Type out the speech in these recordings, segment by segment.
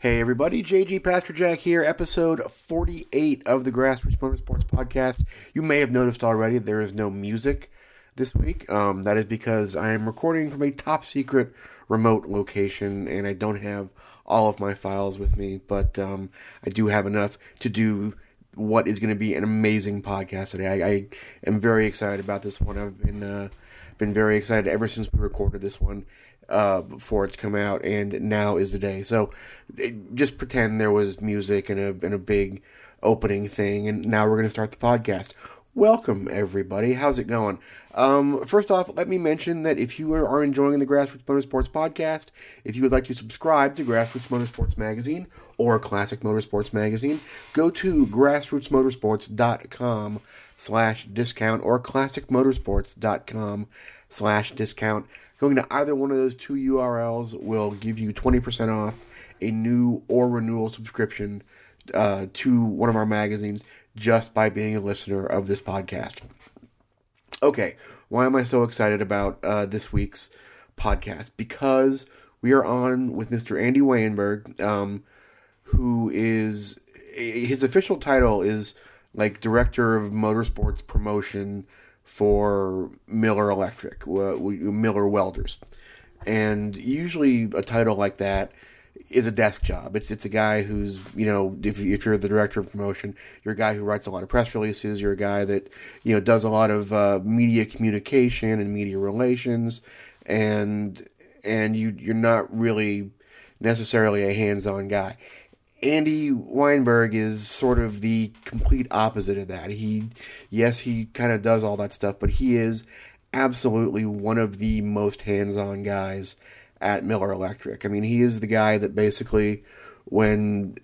Hey everybody, JG Pasterjak here, episode 48 of the Grassroots Motorsports Podcast. You may have noticed already there is no music this week. Um, that is because I am recording from a top secret remote location and I don't have all of my files with me, but um, I do have enough to do what is going to be an amazing podcast today. I, I, am very excited about this one. I've been uh, been very excited ever since we recorded this one uh, for it to come out, and now is the day. So just pretend there was music and a and a big opening thing, and now we're going to start the podcast. Welcome, everybody. How's it going? Um, first off, let me mention that if you are enjoying the Grassroots Motorsports podcast, if you would like to subscribe to Grassroots Motorsports Magazine or Classic Motorsports Magazine, go to grassrootsmotorsports.com slash discount or classicmotorsports.com slash discount. Going to either one of those two URLs will give you 20% off a new or renewal subscription uh, to one of our magazines just by being a listener of this podcast. Okay, why am I so excited about uh, this week's podcast? Because we are on with Mr. Andy Weyenberg, um, who is his official title is like director of motorsports promotion for Miller Electric, Miller Welders. And usually a title like that is a desk job. It's it's a guy who's you know if, if you're the director of promotion, you're a guy who writes a lot of press releases. You're a guy that you know does a lot of uh, media communication and media relations, and and you you're not really necessarily a hands-on guy. Andy Weyenberg is sort of the complete opposite of that. He, yes, he kind of does all that stuff, but he is absolutely one of the most hands-on guys at Miller Electric. I mean, he is the guy that basically when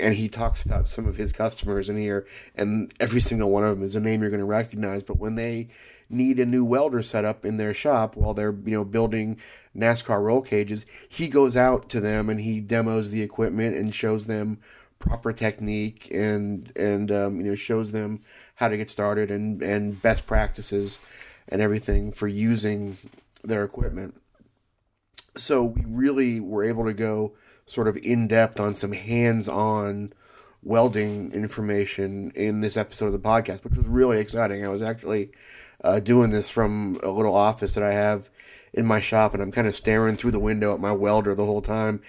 and he talks about some of his customers in here and every single one of them is a name you're going to recognize but when they need a new welder set up in their shop while they're you know building NASCAR roll cages, he goes out to them and he demos the equipment and shows them proper technique and and um, you know shows them how to get started and and best practices and everything for using their equipment. So we really were able to go sort of in depth on some hands-on welding information in this episode of the podcast, which was really exciting. I was actually uh, doing this from a little office that I have in my shop, and I'm kind of staring through the window at my welder the whole time,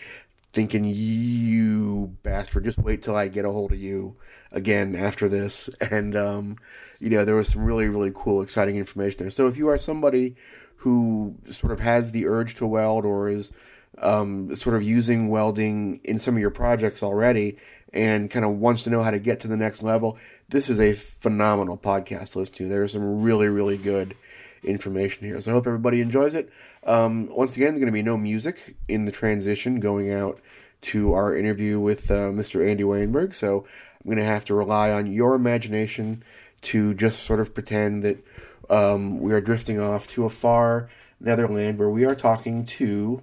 thinking, "You bastard! Just wait till I get a hold of you again after this." And um, you know, there was some really, really cool, exciting information there. So if you are somebody who sort of has the urge to weld or is um, sort of using welding in some of your projects already and kind of wants to know how to get to the next level, this is a phenomenal podcast to listen to. There's some really, really good information here. So I hope everybody enjoys it. Um, once again, there's going to be no music in the transition going out to our interview with uh, Mr. Andy Weyenberg. So I'm going to have to rely on your imagination to just sort of pretend that um, we are drifting off to a far netherland where we are talking to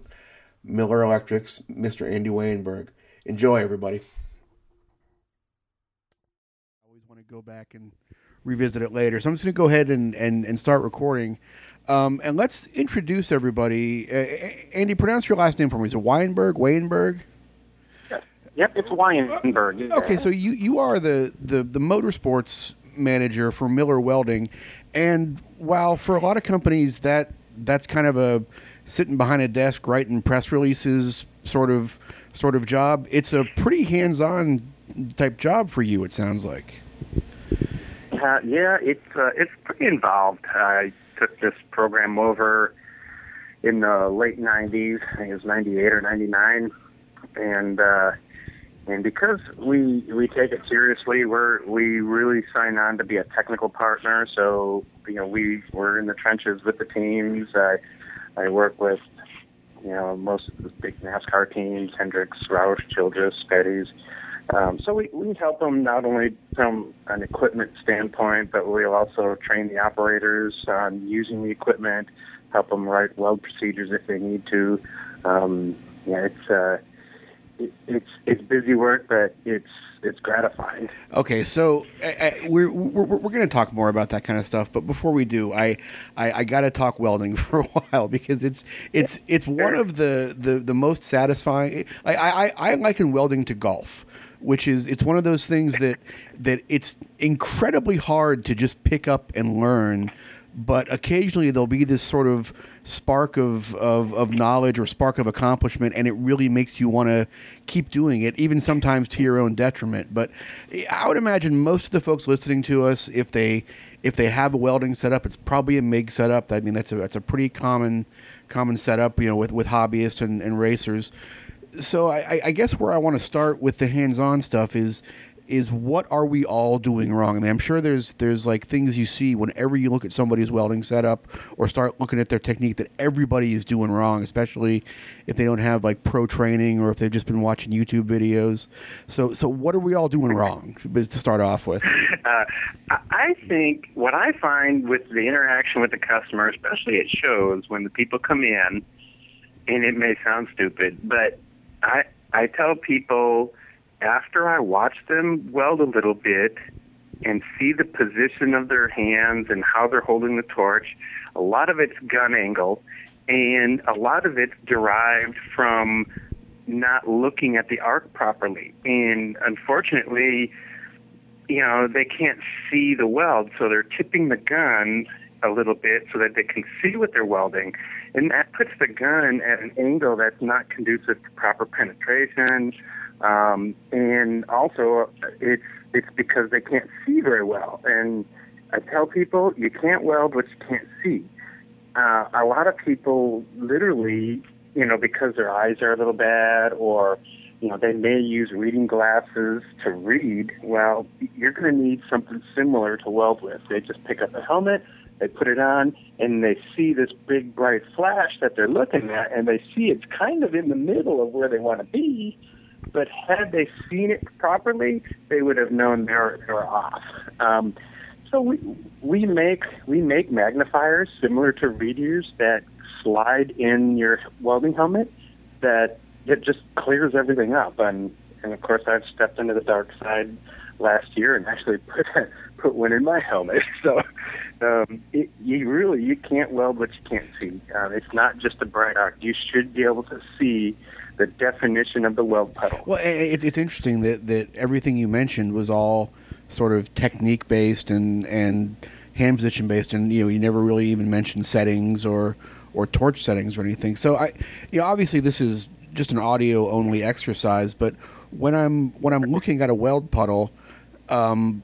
Miller Electric's Mr. Andy Weyenberg. Enjoy, everybody. I always want to go back and revisit it later. So I'm just going to go ahead and, and, and start recording. Um, and let's introduce everybody. Uh, Andy, pronounce your last name for me. Is it Weyenberg? Weyenberg? Yep, it's Weyenberg. Yeah. Okay, so you, you are the, the, the motorsports manager for Miller Welding. And while for a lot of companies that that's kind of a sitting behind a desk writing press releases sort of sort of job, it's a pretty hands-on type job for you. It sounds like. Uh, yeah, it's uh, it's pretty involved. I took this program over in the late '90s. I think it was '98 or '99, and uh, and because we we take it seriously, we're we really sign on to be a technical partner. So you know we we're in the trenches with the teams. I I work with you know most of the big NASCAR teams: Hendricks, Roush, Childress, Petty's. Um, so we, we help them not only from an equipment standpoint, but we'll also train the operators on using the equipment, help them write weld procedures if they need to. Um, yeah, it's uh, it, it's it's busy work, but it's it's gratifying. Okay, so uh, we're we're, we're going to talk more about that kind of stuff, but before we do, I I, I got to talk welding for a while because it's it's it's one of the, the, the most satisfying. I, I I liken welding to golf which is it's one of those things that that it's incredibly hard to just pick up and learn but occasionally there'll be this sort of spark of, of, of knowledge or spark of accomplishment, and it really makes you want to keep doing it, even sometimes to your own detriment. But eh, I would imagine most of the folks listening to us, if they if they have a welding setup, it's probably a MIG setup. I mean, that's a that's a pretty common common setup, you know, with with hobbyists and, and racers. So I, I guess where I want to start with the hands-on stuff is is what are we all doing wrong? I mean, I'm sure there's there's like things you see whenever you look at somebody's welding setup or start looking at their technique that everybody is doing wrong, especially if they don't have like pro training or if they've just been watching YouTube videos. So so what are we all doing wrong to start off with? Uh, I think what I find with the interaction with the customer, especially at shows when the people come in, and it may sound stupid, but I I tell people after I watch them weld a little bit and see the position of their hands and how they're holding the torch, a lot of it's gun angle, and a lot of it's derived from not looking at the arc properly. And unfortunately, you know, they can't see the weld, so they're tipping the gun a little bit so that they can see what they're welding. And that puts the gun at an angle that's not conducive to proper penetration um, and also, it's it's because they can't see very well. And I tell people you can't weld what you can't see. Uh, a lot of people literally, you know, because their eyes are a little bad or you know, they may use reading glasses to read. Well, you're going to need something similar to weld with. They just pick up a helmet, they put it on, and they see this big bright flash that they're looking at, and they see it's kind of in the middle of where they want to be, but had they seen it properly, they would have known they're they're off. Um, so we we make we make magnifiers similar to readers that slide in your welding helmet that that just clears everything up. And and of course, I've stepped into the dark side last year and actually put put one in my helmet. So um, it, you really you can't weld what you can't see. Uh, it's not just a bright arc. You should be able to see the definition of the weld puddle. Well, it, it's interesting that, that everything you mentioned was all sort of technique based and and hand position based, and you know you never really even mentioned settings or or torch settings or anything. So I, you know, obviously this is just an audio only exercise, but when I'm when I'm looking at a weld puddle, um,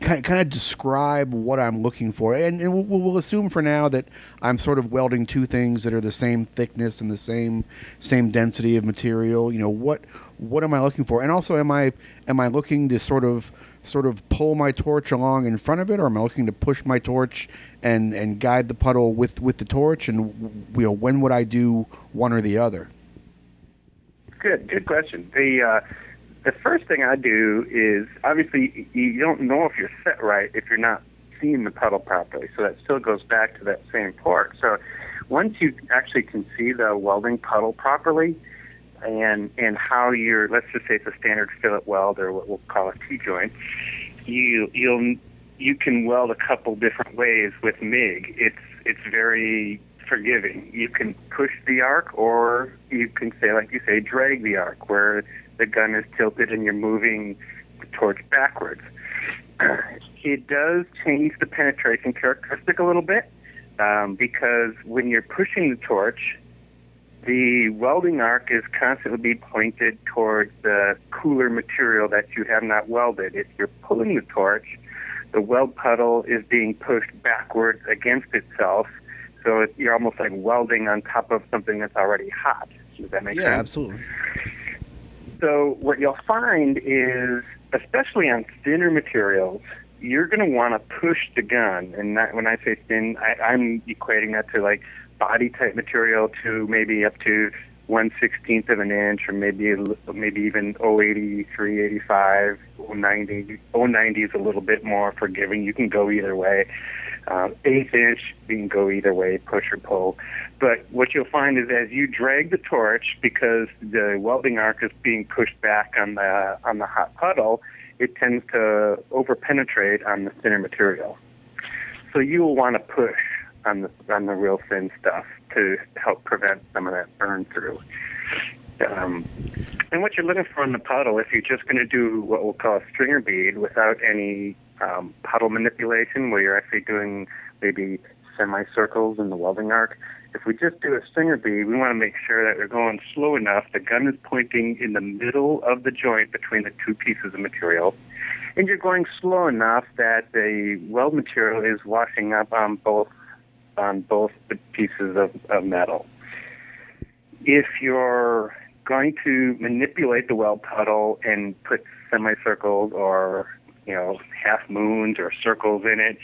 kind of describe what I'm looking for, and, and we'll, we'll, assume for now that I'm sort of welding two things that are the same thickness and the same same density of material. You know what what am I looking for, and also am I am I looking to sort of sort of pull my torch along in front of it, or am I looking to push my torch and and guide the puddle with with the torch, and you know when would I do one or the other? Good, good question. The uh, the first thing I do is obviously you don't know if you're set right if you're not seeing the puddle properly. So that still goes back to that same part. So once you actually can see the welding puddle properly and and how you're let's just say it's a standard fillet weld or what we'll call a T joint, you you'll you can weld a couple different ways with MIG. It's it's very forgiving. You can push the arc or you can say like you say drag the arc where the gun is tilted and you're moving the torch backwards. it does change the penetration characteristic a little bit um, because when you're pushing the torch, the welding arc is constantly being pointed towards the cooler material that you have not welded. If you're pulling the torch, the weld puddle is being pushed backwards against itself, so you're almost like welding on top of something that's already hot. Does that make yeah, sense? Yeah, absolutely. So what you'll find is, especially on thinner materials, you're going to want to push the gun. And that, when I say thin, I, I'm equating that to like body type material to maybe up to one sixteenth of an inch, or maybe maybe even 080, 385, 090. 090 is a little bit more forgiving. You can go either way. Um, eighth inch, you can go either way, push or pull. But what you'll find is as you drag the torch, because the welding arc is being pushed back on the on the hot puddle, it tends to overpenetrate on the thinner material. So you will want to push on the on the real thin stuff to help prevent some of that burn through. Um, and what you're looking for in the puddle, if you're just going to do what we'll call a stringer bead without any um, puddle manipulation, where you're actually doing maybe semicircles in the welding arc, if we just do a stringer bead, we want to make sure that we're going slow enough. The gun is pointing in the middle of the joint between the two pieces of material, and you're going slow enough that the weld material is washing up on both on both pieces of, of metal. If you're going to manipulate the weld puddle and put semicircles or you know half moons or circles in it,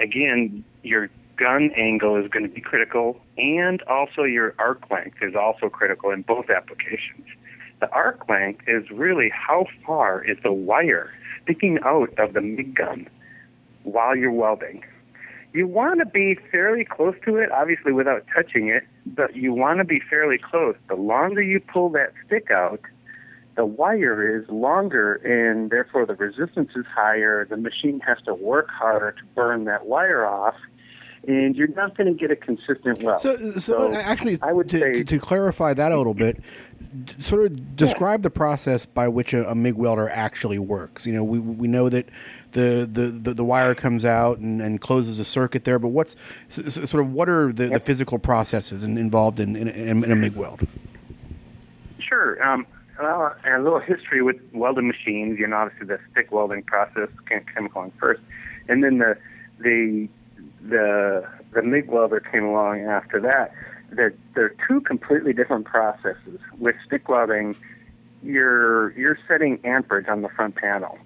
again your gun angle is going to be critical, and also your arc length is also critical in both applications. The arc length is really how far is the wire sticking out of the MIG gun while you're welding. You want to be fairly close to it, obviously without touching it, but you want to be fairly close. The longer you pull that stick out, the wire is longer and therefore the resistance is higher. The machine has to work harder to burn that wire off and you're not going to get a consistent weld. So, so, so actually, I would to, say, to, clarify that a little bit, sort of describe yeah. the process by which a, a, MIG welder actually works. You know, we, we know that the, the, the, the wire comes out and, and closes a circuit there, but what's sort of what are the, yep. the physical processes involved in, in, in, a MIG weld? Sure. Um, well, a little history with welding machines. You know, obviously the stick welding process, chemical first, and then the the the the MIG welder came along after that. That they're two completely different processes. With stick welding, you're you're setting amperage on the front panel.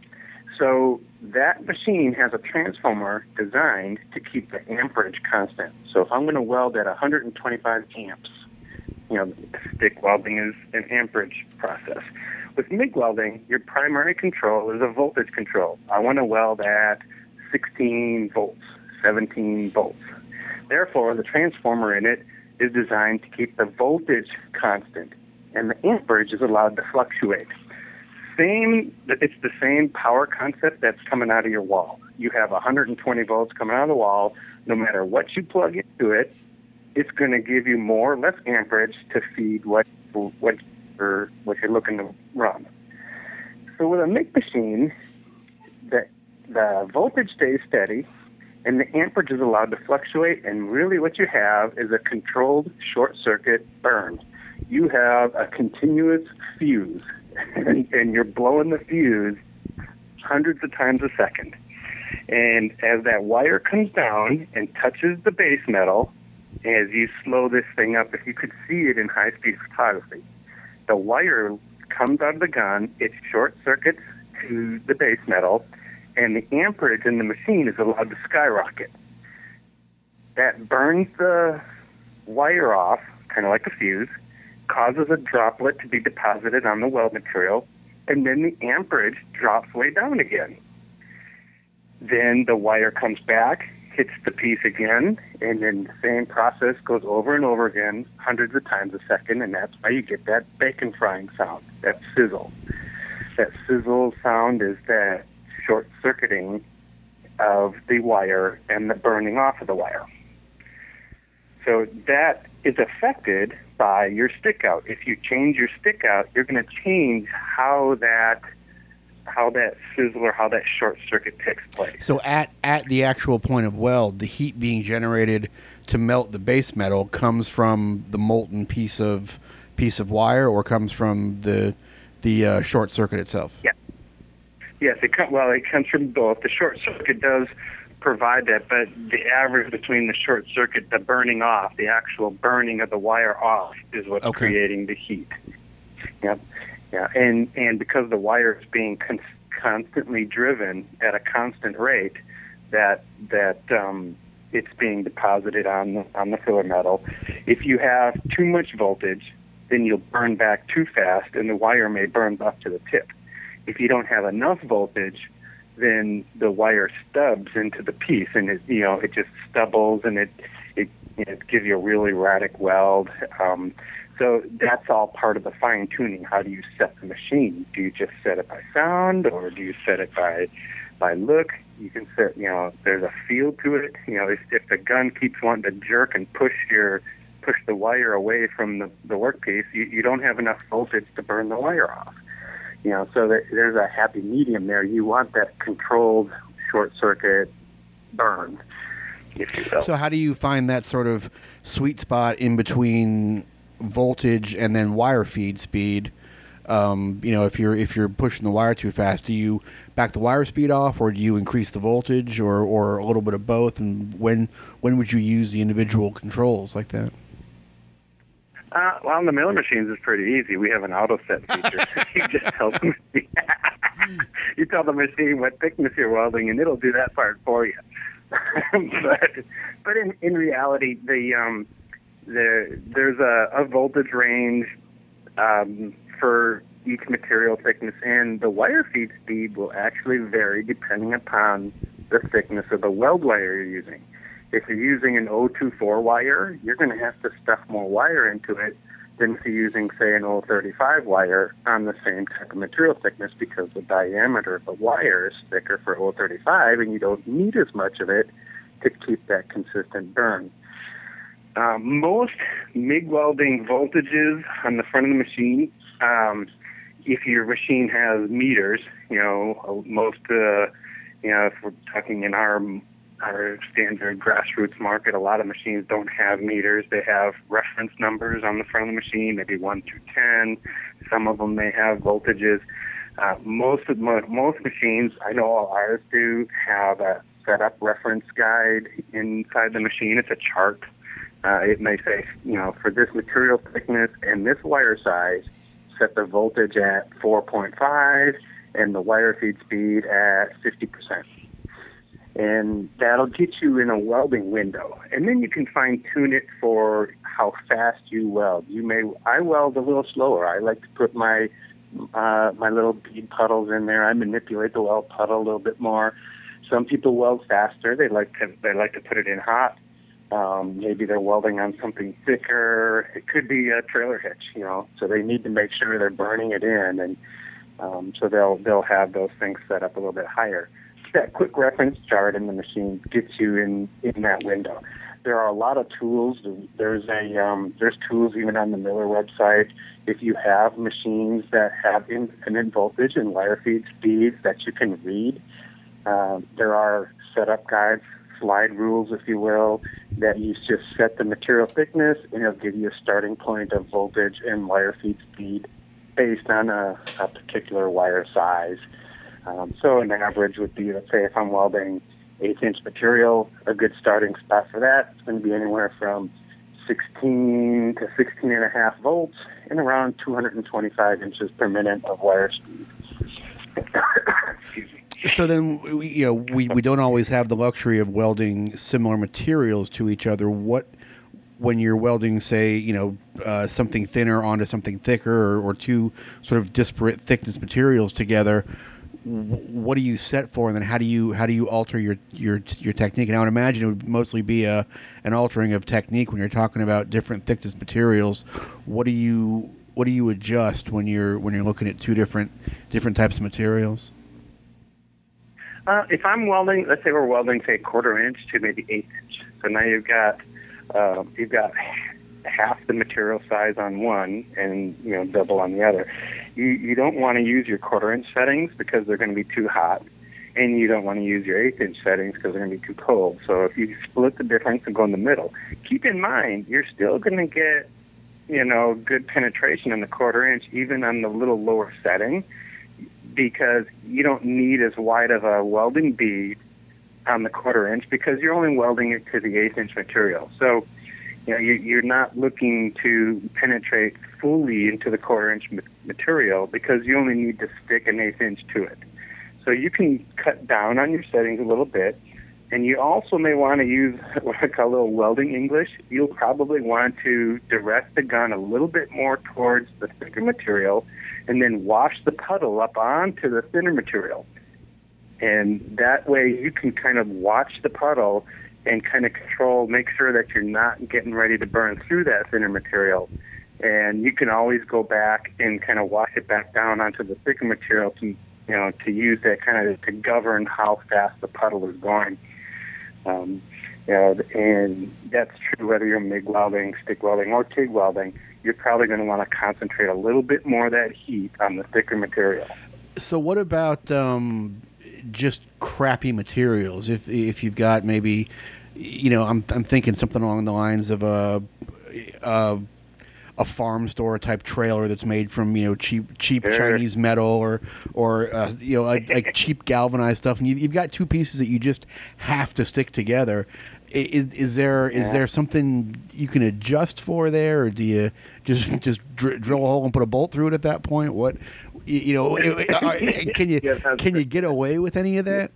So that machine has a transformer designed to keep the amperage constant. So if I'm going to weld at 125 amps, you know, stick welding is an amperage process. With MIG welding, your primary control is a voltage control. I want to weld at 16 volts. 17 volts. Therefore, the transformer in it is designed to keep the voltage constant, and the amperage is allowed to fluctuate. Same, it's the same power concept that's coming out of your wall. You have 120 volts coming out of the wall. No matter what you plug into it, it's going to give you more or less amperage to feed what what you're, what you're looking to run. So with a MIG machine, the the voltage stays steady, and the amperage is allowed to fluctuate, and really what you have is a controlled short circuit burn. You have a continuous fuse, and, and you're blowing the fuse hundreds of times a second. And as that wire comes down and touches the base metal, as you slow this thing up, if you could see it in high speed photography, the wire comes out of the gun, it short circuits to the base metal, and the amperage in the machine is allowed to skyrocket. That burns the wire off, kind of like a fuse, causes a droplet to be deposited on the weld material, and then the amperage drops way down again. Then the wire comes back, hits the piece again, and then the same process goes over and over again, hundreds of times a second, and that's why you get that bacon frying sound, that sizzle. That sizzle sound is that short circuiting of the wire and the burning off of the wire. So that is affected by your stick out. If you change your stick out, you're going to change how that how that sizzle or how that short circuit takes place. So at at the actual point of weld, the heat being generated to melt the base metal comes from the molten piece of piece of wire, or comes from the the uh, short circuit itself. Yeah, Yes, it com- well, it comes from both. The short circuit does provide that, but the average between the short circuit, the burning off, the actual burning of the wire off, is what's okay. creating the heat. Yep. Yeah, and and because the wire is being con- constantly driven at a constant rate, that that um, it's being deposited on the, on the filler metal. If you have too much voltage, then you'll burn back too fast, and the wire may burn up to the tip. If you don't have enough voltage, then the wire stubs into the piece, and it you know it just stubbles and it it you know, to give you a really erratic weld. Um, so that's all part of the fine tuning. How do you set the machine? Do you just set it by sound, or do you set it by by look? You can set, you know, there's a feel to it. You know, if, if the gun keeps wanting to jerk and push your push the wire away from the, the workpiece, you, you don't have enough voltage to burn the wire off. You know, so there's a happy medium there. You want that controlled short circuit burn, if you will. So how do you find that sort of sweet spot in between voltage and then wire feed speed? Um, you know, if you're if you're pushing the wire too fast, do you back the wire speed off, or do you increase the voltage, or, or a little bit of both? And when when would you use the individual controls like that? Uh, well, on the Miller machines, it's pretty easy. We have an auto set feature. you just tell them, you tell the machine what thickness you're welding, and it'll do that part for you. but but in in reality, the um, the there's a, a voltage range um, for each material thickness, and the wire feed speed will actually vary depending upon the thickness of the weld wire you're using. If you're using an 024 wire, you're going to have to stuff more wire into it than if you're using, say, an 035 wire on the same type of material thickness because the diameter of the wire is thicker for 035 and you don't need as much of it to keep that consistent burn. Um, most MIG welding voltages on the front of the machine, um, if your machine has meters, you know, most, uh, you know, if we're talking in our our standard grassroots market, a lot of machines don't have meters. They have reference numbers on the front of the machine, maybe 1 through 10. Some of them may have voltages. Uh, most of most machines, I know all ours do, have a setup reference guide inside the machine. It's a chart. Uh, it may say, you know, for this material thickness and this wire size, set the voltage at 4.5 and the wire feed speed at 50% and that'll get you in a welding window. And then you can fine tune it for how fast you weld. You may I weld a little slower. I like to put my uh, my little bead puddles in there. I manipulate the weld puddle a little bit more. Some people weld faster. They like to they like to put it in hot. Um, maybe they're welding on something thicker. It could be a trailer hitch, you know. So they need to make sure they're burning it in, and um, so they'll they'll have those things set up a little bit higher that quick reference chart in the machine gets you in in that window. There are a lot of tools. There's a um, there's tools even on the Miller website. If you have machines that have infinite voltage and wire feed speeds that you can read, uh, there are setup guides, slide rules, if you will, that you just set the material thickness and it'll give you a starting point of voltage and wire feed speed based on a, a particular wire size. Um, so an average would be, let's say, if I'm welding eighth inch material, a good starting spot for that is going to be anywhere from 16 to 16 and a half volts and around 225 inches per minute of wire speed. so then, you know, we, we don't always have the luxury of welding similar materials to each other. What, when you're welding, say, you know, uh, something thinner onto something thicker, or, or two sort of disparate thickness materials together, what do you set for, and then how do you how do you alter your your your technique? And I would imagine it would mostly be a an altering of technique when you're talking about different thickness materials. What do you what do you adjust when you're when you're looking at two different different types of materials? Uh, if I'm welding, let's say we're welding say a quarter inch to maybe eighth inch. So now you've got uh, you've got half the material size on one and you know double on the other you, you don't want to use your quarter inch settings because they're going to be too hot, and you don't want to use your eighth inch settings because they're going to be too cold. So if you split the difference and go in the middle, keep in mind you're still going to get you know good penetration in the quarter inch even on the little lower setting because you don't need as wide of a welding bead on the quarter inch because you're only welding it to the eighth inch material. So you know, you, are not looking to penetrate fully into the quarter inch material because you only need to stick an eighth inch to it. So you can cut down on your settings a little bit. And you also may want to use what I call a little welding English. You'll probably want to direct the gun a little bit more towards the thicker material and then wash the puddle up onto the thinner material. And that way you can kind of watch the puddle and kind of control, make sure that you're not getting ready to burn through that thinner material. And you can always go back and kind of wash it back down onto the thicker material to, you know, to use that kind of to govern how fast the puddle is going. Um, you know, and that's true whether you're MIG welding, stick welding, or TIG welding. You're probably going to want to concentrate a little bit more of that heat on the thicker material. So, what about um, just crappy materials? If if you've got maybe, you know, I'm I'm thinking something along the lines of a. a a farm store type trailer that's made from you know cheap cheap sure. Chinese metal or or uh, you know like, like cheap galvanized stuff, and you, have got two pieces that you just have to stick together. Is, is there yeah. is there something you can adjust for there, or do you just just dr- drill a hole and put a bolt through it at that point? What you know, can you can you get away with any of that?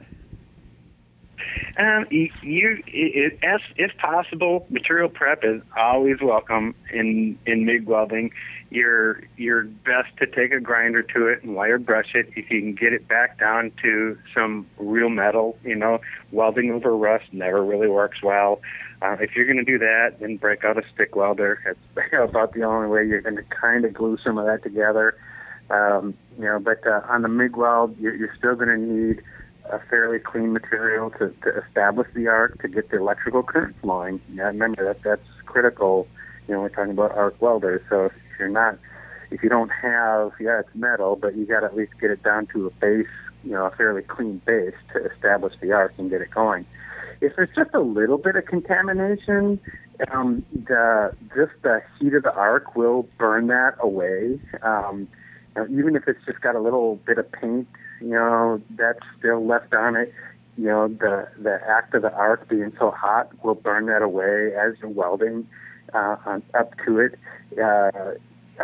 Um, you, it, it, if possible, material prep is always welcome in in MIG welding. You're you're best to take a grinder to it and wire brush it. If you can get it back down to some real metal, you know, welding over rust never really works well. Uh, if you're going to do that, then break out a stick welder. That's about the only way you're going to kind of glue some of that together. Um, you know, but uh, on the MIG weld, you're, you're still going to need a fairly clean material to, to establish the arc to get the electrical current flowing. Yeah, remember that that's critical. You know, we're talking about arc welders. So if you're not, if you don't have, yeah, it's metal, but you got to at least get it down to a base, you know, a fairly clean base to establish the arc and get it going. If there's just a little bit of contamination, um, the just the heat of the arc will burn that away. Um, even if it's just got a little bit of paint, you know, that's still left on it. You know, the the act of the arc being so hot will burn that away as you're welding uh, on, up to it. Uh,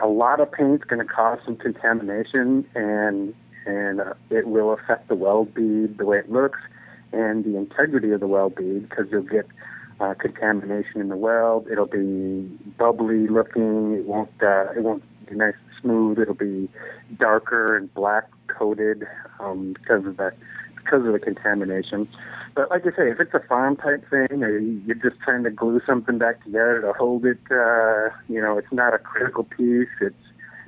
a lot of paint's going to cause some contamination, and and uh, it will affect the weld bead, the way it looks, and the integrity of the weld bead because you'll get uh, contamination in the weld. It'll be bubbly looking. It won't. Uh, it won't be nice smooth. It'll be darker and black coated um, because of the because of the contamination. But like I say, if it's a farm type thing, or you're just trying to glue something back together to hold it, uh, you know, it's not a critical piece. It's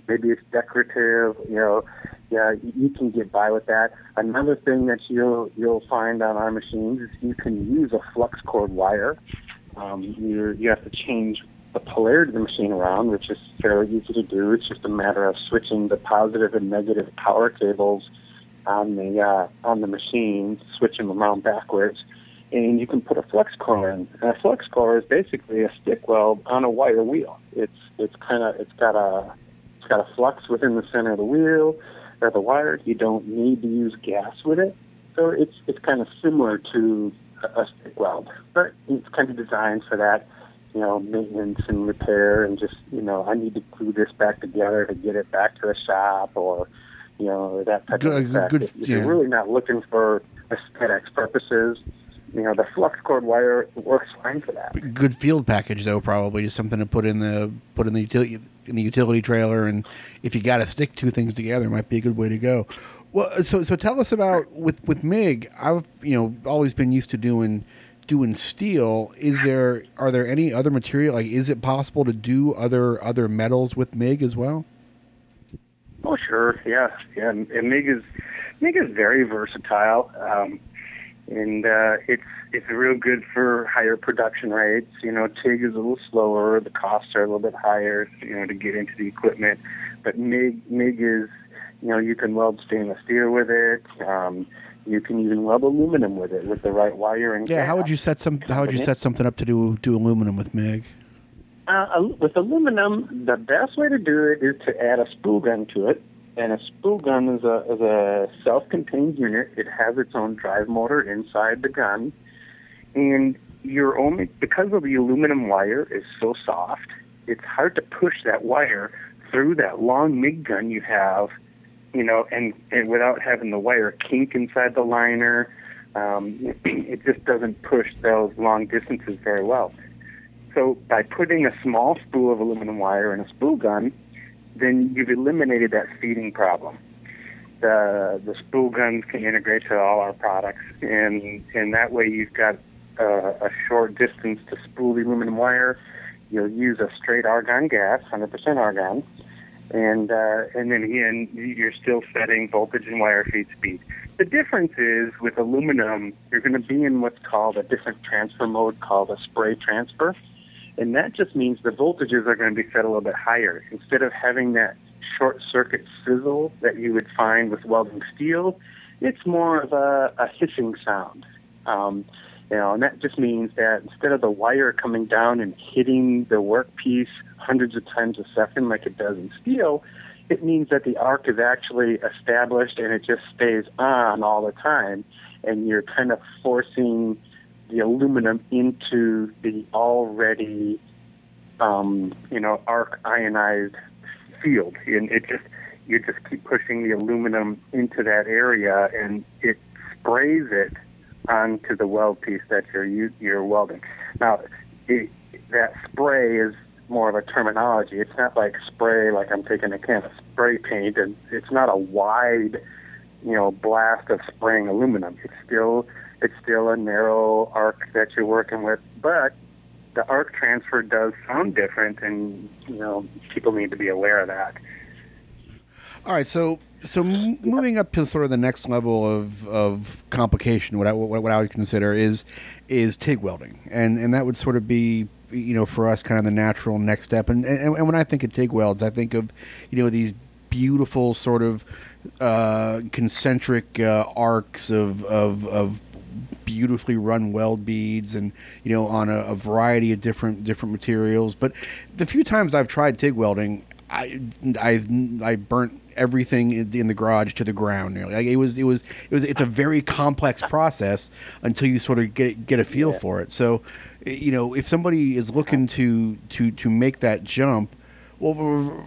maybe it's decorative. You know, yeah, you can get by with that. Another thing that you'll you'll find on our machines is you can use a flux core wire. Um, you you have to change the polarity of the machine around, which is fairly easy to do. It's just a matter of switching the positive and negative power cables on the uh, on the machine, switching them around backwards, and you can put a flux core in. And a flux core is basically a stick weld on a wire wheel. It's it's kind of it's got a it's got a flux within the center of the wheel or the wire. You don't need to use gas with it, so it's it's kind of similar to a, a stick weld, but it's kind of designed for that you know, maintenance and repair and just, you know, I need to glue this back together to get it back to the shop or, you know, that type good, of effect. Good, if, if yeah. you're really not looking for aesthetics purposes, you know, the flux core wire works fine for that. Good field package though, probably just something to put in the put in the utility in the utility trailer, and if you got to stick two things together, might be a good way to go. Well, so so tell us about with with Mig. I've you know always been used to doing doing steel, is there are there any other material? Like, is it possible to do other other metals with MIG as well? Oh, sure. Yeah, yeah. And MIG is MIG is very versatile, um, and uh, it's it's real good for higher production rates. You know, TIG is a little slower. The costs are a little bit higher. You know, to get into the equipment, but MIG MIG is you know you can weld stainless steel with it. Um, you can even weld aluminum with it with the right wiring. Yeah, how would you set some? How would you set something up to do do aluminum with MIG? Uh, with aluminum, the best way to do it is to add a spool gun to it. And a spool gun is a is a self-contained unit. It has its own drive motor inside the gun, and you're only because of the aluminum wire is so soft. It's hard to push that wire through that long MIG gun you have you know, and, and without having the wire kink inside the liner, um, it just doesn't push those long distances very well. So by putting a small spool of aluminum wire in a spool gun, then you've eliminated that feeding problem. The the spool guns can integrate to all our products, and and that way you've got uh, a short distance to spool the aluminum wire, you'll use a straight argon gas, 100% argon, and uh, and then again you're still setting voltage and wire feed speed. The difference is with aluminum, you're going to be in what's called a different transfer mode called a spray transfer, and that just means the voltages are going to be set a little bit higher. Instead of having that short circuit sizzle that you would find with welding steel, it's more of a, a hissing sound. Um, you know, and that just means that instead of the wire coming down and hitting the workpiece hundreds of times a second like it does in steel, it means that the arc is actually established and it just stays on all the time. And you're kind of forcing the aluminum into the already, um, you know, arc ionized field. And it just, you just keep pushing the aluminum into that area and it sprays it onto the weld piece that you're you're welding. Now, it, that spray is more of a terminology. It's not like spray like I'm taking a can of spray paint, and it's not a wide, you know, blast of spraying aluminum. It's still it's still a narrow arc that you're working with, but the arc transfer does sound different, and you know people need to be aware of that. All right, so so moving up to sort of the next level of, of complication, what I what, I would consider is is TIG welding, and and that would sort of be you know for us kind of the natural next step. And and, and when I think of TIG welds, I think of you know these beautiful sort of uh, concentric uh, arcs of, of of beautifully run weld beads and you know on a, a, variety of different different materials but the few times i've tried TIG welding i i i burnt everything in the garage to the ground. Like it was, it was, it was. It's a very complex process until you sort of get get a feel yeah. for it. So, you know, if somebody is looking to to to make that jump, well,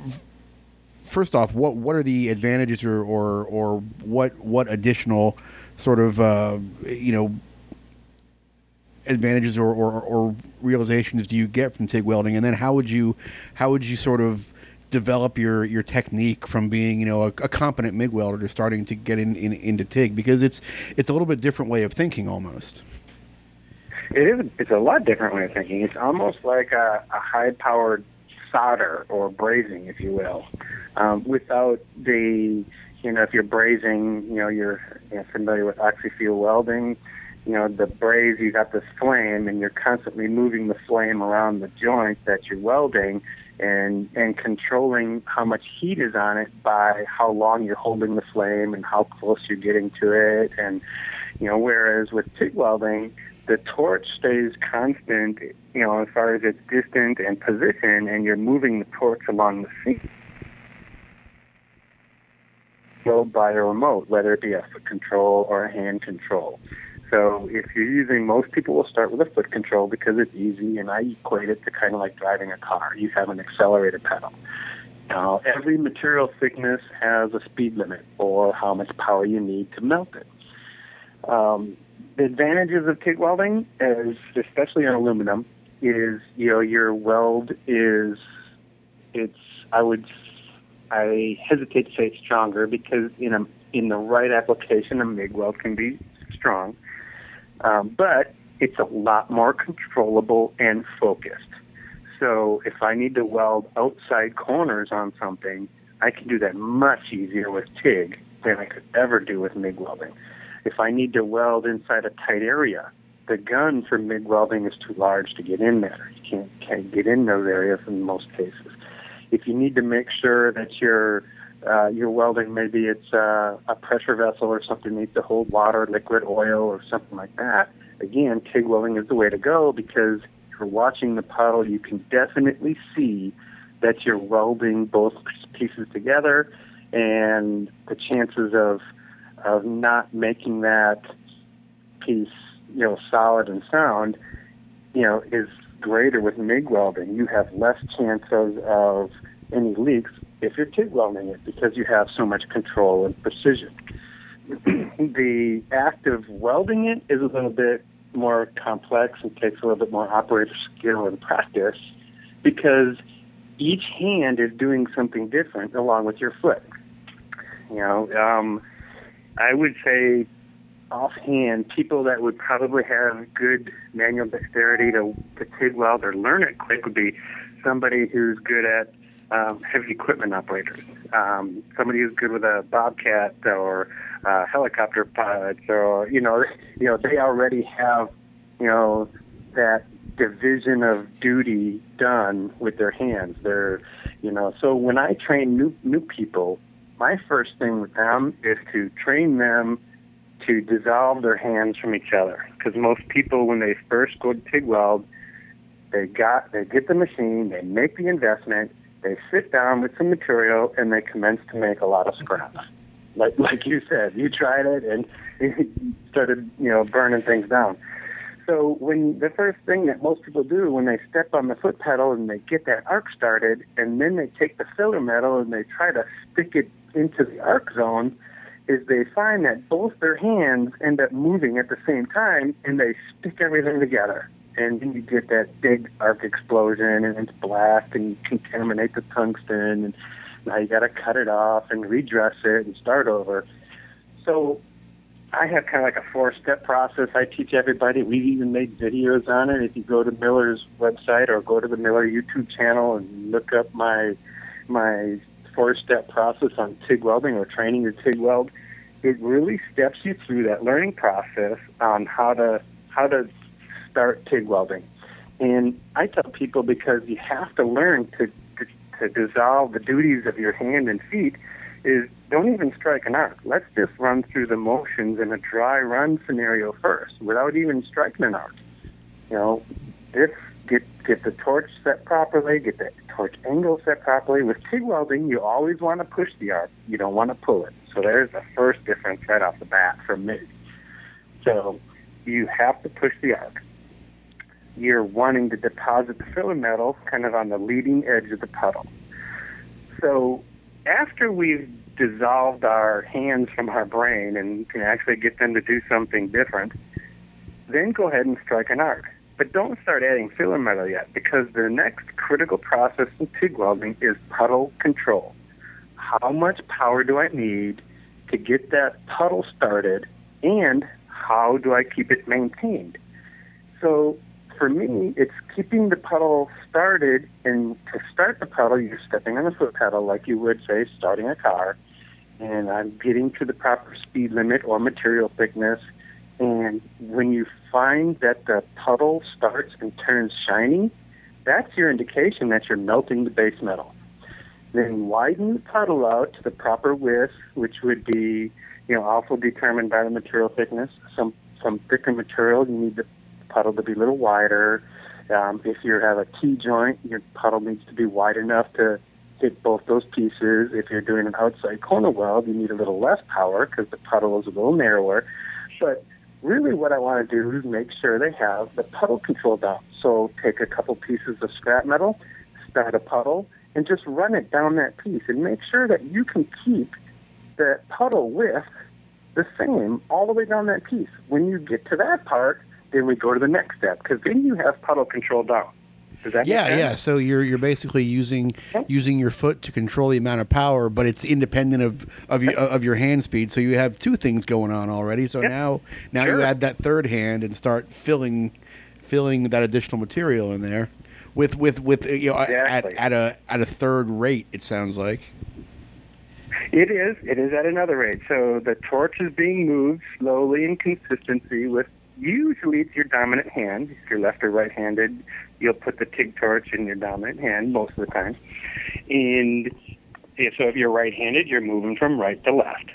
first off, what what are the advantages or or, or what what additional sort of uh, you know advantages or, or, or realizations do you get from TIG welding, and then how would you how would you sort of develop your your technique from being you know a, a competent MIG welder to starting to get in, in, into TIG because it's it's a little bit different way of thinking almost. It is. It's a lot different way of thinking. It's almost like a, a high powered solder or brazing, if you will, um, without the you know if you're brazing, you know you're you know, familiar with oxyfuel welding. You know the braze, you got this flame, and you're constantly moving the flame around the joint that you're welding and and controlling how much heat is on it by how long you're holding the flame and how close you're getting to it. And you know whereas with TIG welding the torch stays constant you know as far as its distance and position and you're moving the torch along the seam. Controlled by a remote whether it be a foot control or a hand control so if you're using, most people will start with a foot control because it's easy, and I equate it to kind of like driving a car. You have an accelerator pedal. Now, every material thickness has a speed limit or how much power you need to melt it. Um, the advantages of TIG welding, is especially on aluminum, is you know your weld is it's I would I hesitate to say it's stronger because in a in the right application a MIG weld can be strong. Um, but it's a lot more controllable and focused. So if I need to weld outside corners on something, I can do that much easier with TIG than I could ever do with MIG welding. If I need to weld inside a tight area, the gun for MIG welding is too large to get in there. You can't, can't get in those areas in most cases. If you need to make sure that you're uh, you're welding, maybe it's uh, a pressure vessel or something needs to hold water, liquid oil, or something like that. Again, TIG welding is the way to go because you're watching the puddle, you can definitely see that you're welding both pieces together, and the chances of of not making that piece, you know, solid and sound, you know, is greater with MIG welding. You have less chances of any leaks if you're TIG welding it because you have so much control and precision. the act of welding it is a little bit more complex and takes a little bit more operator skill and practice because each hand is doing something different along with your foot. You know, um, I would say offhand, people that would probably have good manual dexterity to, to TIG weld or learn it quick would be somebody who's good at um, heavy equipment operators, um, somebody who's good with a bobcat or uh, helicopter pilots, or you know, you know, they already have, you know, that division of duty done with their hands. They're, you know, so when I train new new people, my first thing with them is to train them to dissolve their hands from each other. Because most people, when they first go to TIG weld, they got they get the machine, they make the investment, they sit down with some material, and they commence to make a lot of scraps. Like like you said, you tried it and started you know burning things down. So when the first thing that most people do when they step on the foot pedal and they get that arc started, and then they take the filler metal and they try to stick it into the arc zone, is they find that both their hands end up moving at the same time and they stick everything together and then you get that big arc explosion and it's blast and contaminate the tungsten and now you got to cut it off and redress it and start over. So I have kind of like a four-step process I teach everybody. We've even made videos on it. If you go to Miller's website or go to the Miller YouTube channel and look up my my four-step process on TIG welding or training your TIG weld, it really steps you through that learning process on how to how to start TIG welding. And I tell people because you have to learn to, to, to dissolve the duties of your hand and feet is don't even strike an arc. Let's just run through the motions in a dry run scenario first without even striking an arc. You know, this get get the torch set properly, get the torch angle set properly. With TIG welding, you always want to push the arc. You don't want to pull it. So there's the first difference right off the bat from me. So you have to push the arc you're wanting to deposit the filler metal kind of on the leading edge of the puddle. So after we've dissolved our hands from our brain and can actually get them to do something different, then go ahead and strike an arc. But don't start adding filler metal yet because the next critical process in TIG welding is puddle control. How much power do I need to get that puddle started and how do I keep it maintained? So for me, it's keeping the pedal started. And to start the pedal, you're stepping on the foot pedal like you would, say, starting a car. And I'm getting to the proper speed limit or material thickness. And when you find that the puddle starts and turns shiny, that's your indication that you're melting the base metal. Then widen the puddle out to the proper width, which would be, you know, also determined by the material thickness. Some some thicker material, you need to puddle to be a little wider. Um, if you have a T joint, your puddle needs to be wide enough to hit both those pieces. If you're doing an outside corner weld, you need a little less power because the puddle is a little narrower. But really what I want to do is make sure they have the puddle control down. So take a couple pieces of scrap metal, start a puddle, and just run it down that piece and make sure that you can keep the puddle width the same all the way down that piece. When you get to that part, then we go to the next step because then you have puddle control down. Does that yeah, yeah. So you're you're basically using using your foot to control the amount of power, but it's independent of of your of your hand speed. So you have two things going on already. So now now sure. you add that third hand and start filling filling that additional material in there with with with you know exactly. at, at a at a third rate. It sounds like. It is. It is at another rate. So the torch is being moved slowly in consistency with usually it's your dominant hand. If you're left or right-handed, you'll put the TIG torch in your dominant hand most of the time. And so if you're right-handed, you're moving from right to left.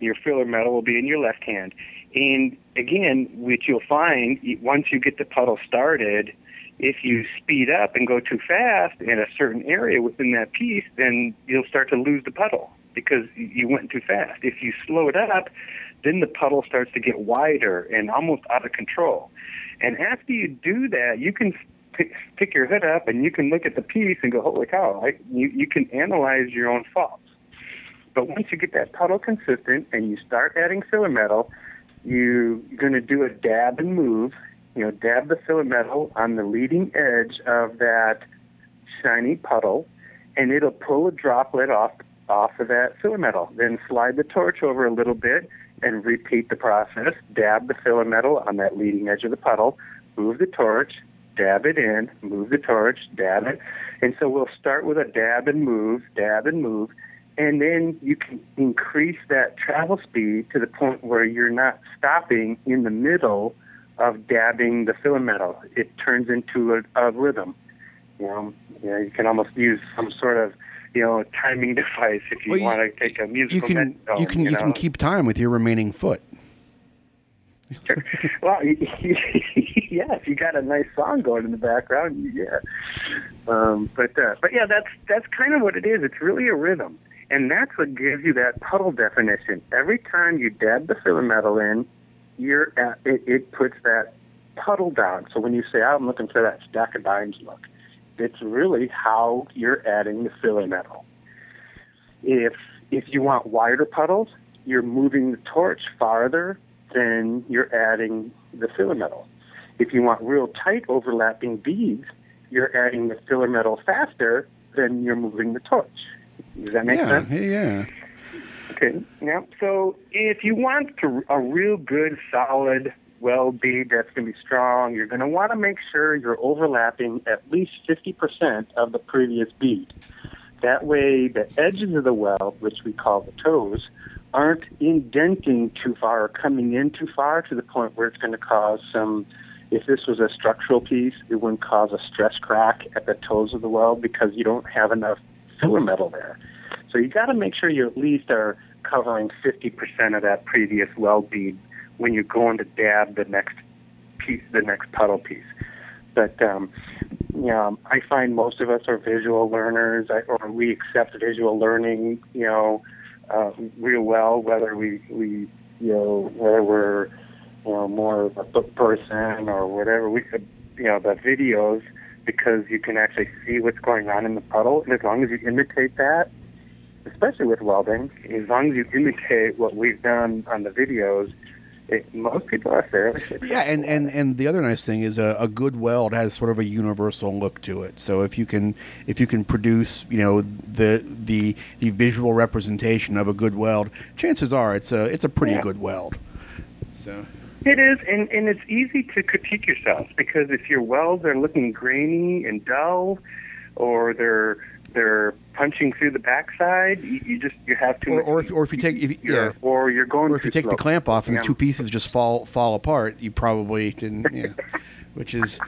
Your filler metal will be in your left hand. And again, which you'll find once you get the puddle started, if you speed up and go too fast in a certain area within that piece, then you'll start to lose the puddle because you went too fast. If you slow it up, then the puddle starts to get wider and almost out of control. And after you do that, you can pick, your hood up and you can look at the piece and go, holy cow, I, you, you can analyze your own faults. But once you get that puddle consistent and you start adding filler metal, you, you're going to do a dab and move. You know, dab the filler metal on the leading edge of that shiny puddle, and it'll pull a droplet off off of that filler metal. Then slide the torch over a little bit and repeat the process. Dab the filler metal on that leading edge of the puddle, move the torch, dab it in, move the torch, dab it. And so we'll start with a dab and move, dab and move, and then you can increase that travel speed to the point where you're not stopping in the middle of dabbing the filler metal. It turns into a, a rhythm. You know, you know, you can almost use some sort of you know timing device if you, Well, you- want to take a musical You can metronome, you can you, know? can keep time with your remaining foot. well, yeah, if you got a nice song going in the background, yeah. Um, but uh, but yeah, that's that's kind of what it is. It's really a rhythm, and that's what gives you that puddle definition. Every time you dab the filler metal in, you're at, it, it puts that puddle down. So when you say, "I'm looking for that stack of dimes," look, it's really how you're adding the filler metal. If if you want wider puddles, you're moving the torch farther than you're adding the filler metal. If you want real tight overlapping beads, you're adding the filler metal faster than you're moving the torch. Does that make yeah, sense? yeah, yeah. Okay. Yeah. So if you want to, a real good, solid well bead that's going to be strong, you're going to want to make sure you're overlapping at least 50% of the previous bead. That way, the edges of the weld, which we call the toes, aren't indenting too far or coming in too far to the point where it's going to cause some. If this was a structural piece, it wouldn't cause a stress crack at the toes of the weld because you don't have enough filler metal there. So you got to make sure you at least are covering 50% of that previous weld bead when you're going to dab the next piece, the next puddle piece. But um, you know, I find most of us are visual learners, or we accept visual learning, you know, uh, real well. Whether we we you know whether we're you know more of a book person or whatever, we could you know the videos because you can actually see what's going on in the puddle, and as long as you imitate that, especially with welding, as long as you imitate what we've done on the videos, it, most people are fairly successful. Yeah, and, and, and the other nice thing is a, a good weld has sort of a universal look to it. So if you can if you can produce you know the the the visual representation of a good weld, chances are it's a it's a pretty Yeah. good weld. So It is, and, and it's easy to critique yourself because if your welds are looking grainy and dull, or they're they're punching through the backside, you, you just you have too or, much. or if or if you take if you, yeah, or you're going or if you take the clamp off and Yeah. the two pieces just fall fall apart, you probably didn't. Yeah, which is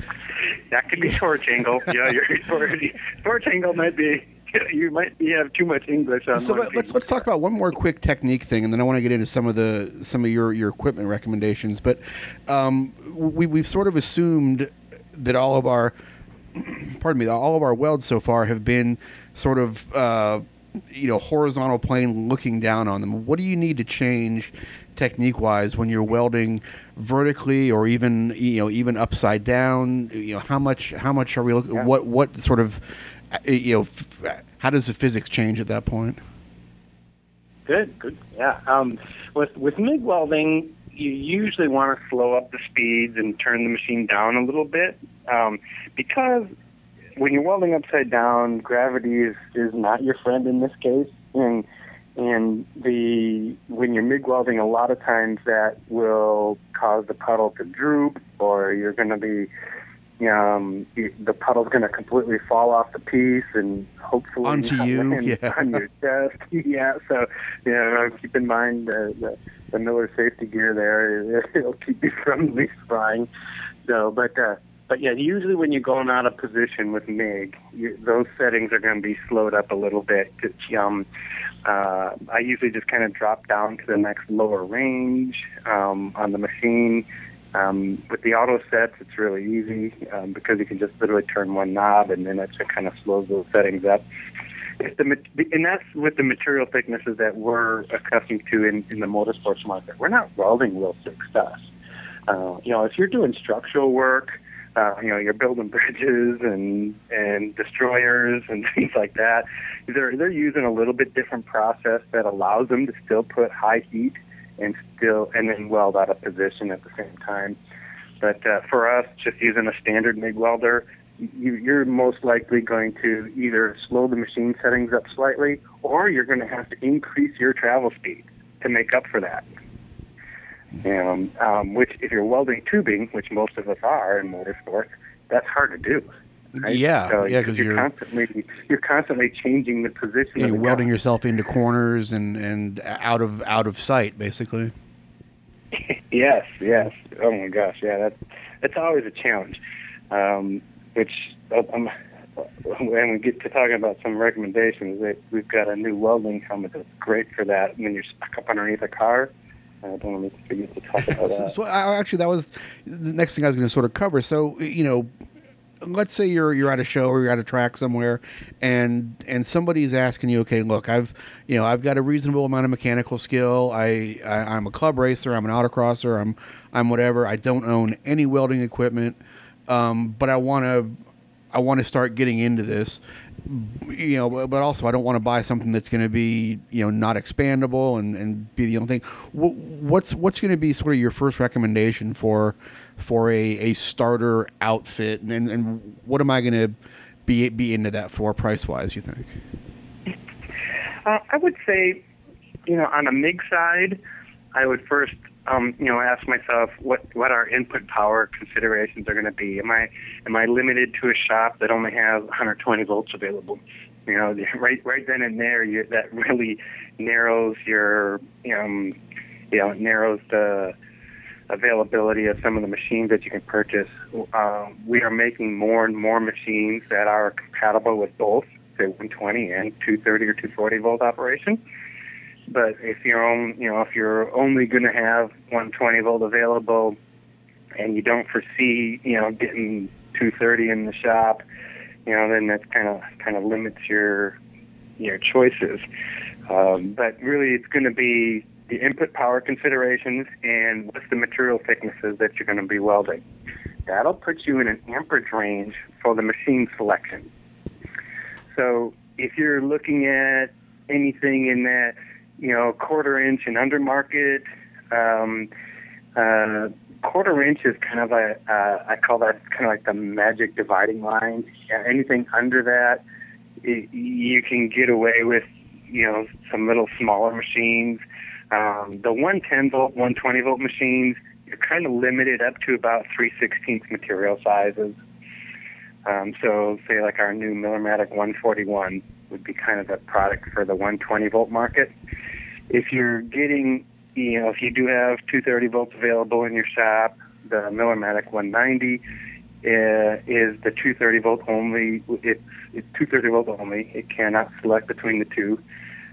That could be torch angle. Yeah, your torch, torch angle might be. You might you have too much English on. so let, let's let's talk about one more quick technique thing, and then I want to get into some of the some of your your equipment recommendations. But um, we we've sort of assumed that all of our pardon me all of our welds so far have been sort of uh, you know horizontal plane looking down on them. What do you need to change technique wise when you're welding vertically or even you know even upside down? You know how much how much are we looking? Yeah. What what sort of uh, you know f- how does the physics change at that point? Good, good. Yeah. Um, with with MIG welding, you usually want to slow up the speeds and turn the machine down a little bit um, because when you're welding upside down, gravity is, is not your friend in this case. And and the when you're MIG welding, a lot of times that will cause the puddle to droop, or you're going to be um, the puddle's going to completely fall off the piece and hopefully Onto you, yeah. on your chest. yeah, so you know, keep in mind the, the, the Miller safety gear there. It'll keep you from at least frying. So, but uh, but yeah, usually when you're going out of position with MIG, you, those settings are going to be slowed up a little bit. It's, um, uh, I usually just kind of drop down to the next lower range um, on the machine. Um, with the auto sets, it's really easy um, because you can just literally turn one knob and then it kind of slows those settings up. It's the, and that's with the material thicknesses that we're accustomed to in, in the motorsports market. We're not welding real thick stuff. Uh, you know, if you're doing structural work, uh, you know, you're building bridges and and destroyers and things like that. They're they're using a little bit different process that allows them to still put high heat and still and then weld out of position at the same time. But uh, for us, just using a standard MIG welder, you're most likely going to either slow the machine settings up slightly or you're going to have to increase your travel speed to make up for that. Um, um, which, if you're welding tubing, which most of us are in motorsports, that's hard to do. Right? Yeah, so yeah, because you're, you're, constantly you're constantly changing the position. you're welding yourself into corners and, and out of out of sight, basically. yes, yes. Oh my gosh, yeah. That's that's always a challenge. Um, which um, when we get to talking about some recommendations, that we've got a new welding helmet that's great for that. When you're stuck up underneath a car, I don't want to forget to talk about that. so, I, actually, that was the next thing I was going to sort of cover. So, you know, let's say you're you're at a show or you're at a track somewhere, and and somebody's asking you, okay, look, I've you know I've got a reasonable amount of mechanical skill. I, I am a club racer. I'm an autocrosser. I'm I'm whatever. I don't own any welding equipment, um, but I want to I want to start getting into this. You know, but also I don't want to buy something that's going to be you know not expandable and, and be the only thing. What's what's going to be sort of your first recommendation for for a, a starter outfit, and, and, what am I going to be be into that for price wise? You think? Uh, I would say, you know, on a MIG side, I would first um, you know, I ask myself what what our input power considerations are going to be. Am I am I limited to a shop that only has 120 volts available? You know, right right then and there, you, that really narrows your um, you know narrows the availability of some of the machines that you can purchase. Um, we are making more and more machines that are compatible with both, say 120 and 230 or 240 volt operation. But if you're on, you know, if you're only going to have 120 volt available, and you don't foresee, you know, getting 230 in the shop, you know, then that kind of kind of limits your your choices. Um, but really, it's going to be the input power considerations and what's the material thicknesses that you're going to be welding. That'll put you in an amperage range for the machine selection. So if you're looking at anything in that you know, quarter inch and under market. Um, uh, quarter inch is kind of a, uh, I call that kind of like the magic dividing line. Yeah, anything under that, it, you can get away with, you know, some little smaller machines. Um, the 110 volt, 120 volt machines, you're kind of limited up to about 3 16th material sizes. Um, so, say like our new Millermatic 141 would be kind of the product for the 120 volt market if you're getting, you know, if you do have 230 volts available in your shop, the Millermatic 190 uh, is the 230 volt only. It's, it's 230 volt only. It cannot select between the two,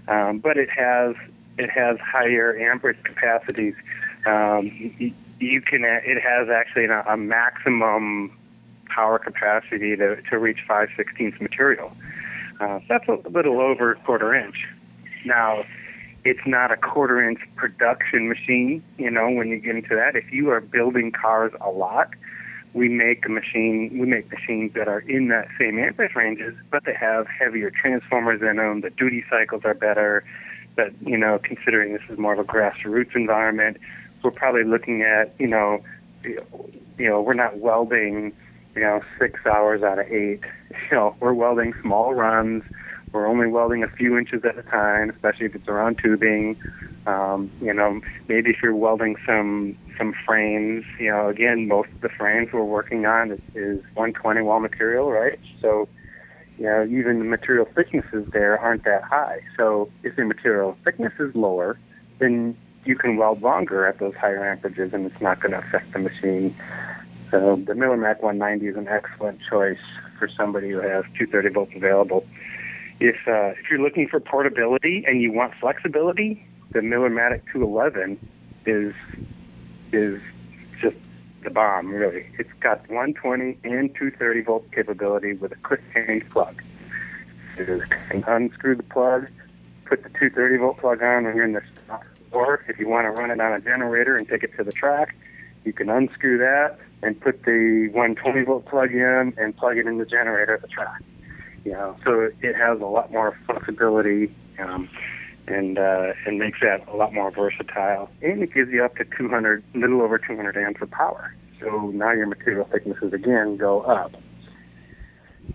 um, but it has it has higher amperage capacities. Um, you, can it has actually a, a maximum power capacity to, to reach 5 16ths material. Uh, that's a little over a quarter inch. Now, it's not a quarter inch production machine. You know, when you get into that, if you are building cars a lot, we make a machine. We make machines that are in that same amperage ranges, but they have heavier transformers in them. The duty cycles are better. But you know, considering this is more of a grassroots environment, we're probably looking at you know, you know, we're not welding, you know, six hours out of eight. You know, we're welding small runs we're only welding a few inches at a time, especially if it's around tubing. Um, you know, maybe if you're welding some some frames, you know, again, most of the frames we're working on is, is 120 wall material, right? So, you know, even the material thicknesses there aren't that high. So if the material thickness is lower, then you can weld longer at those higher amperages, and it's not going to affect the machine. So the Mac 190 is an excellent choice for somebody who has 230 volts available. If uh, if you're looking for portability and you want flexibility, the Millermatic 211 is is just the bomb. Really, it's got 120 and 230 volt capability with a quick change plug. You can unscrew the plug, put the 230 volt plug on when you're in the shop, or if you want to run it on a generator and take it to the track, you can unscrew that and put the 120 volt plug in and plug it in the generator at the track. You know, so it has a lot more flexibility um, and uh, and makes that a lot more versatile. And it gives you up to 200, little over 200 amps of power. So now your material thicknesses again go up.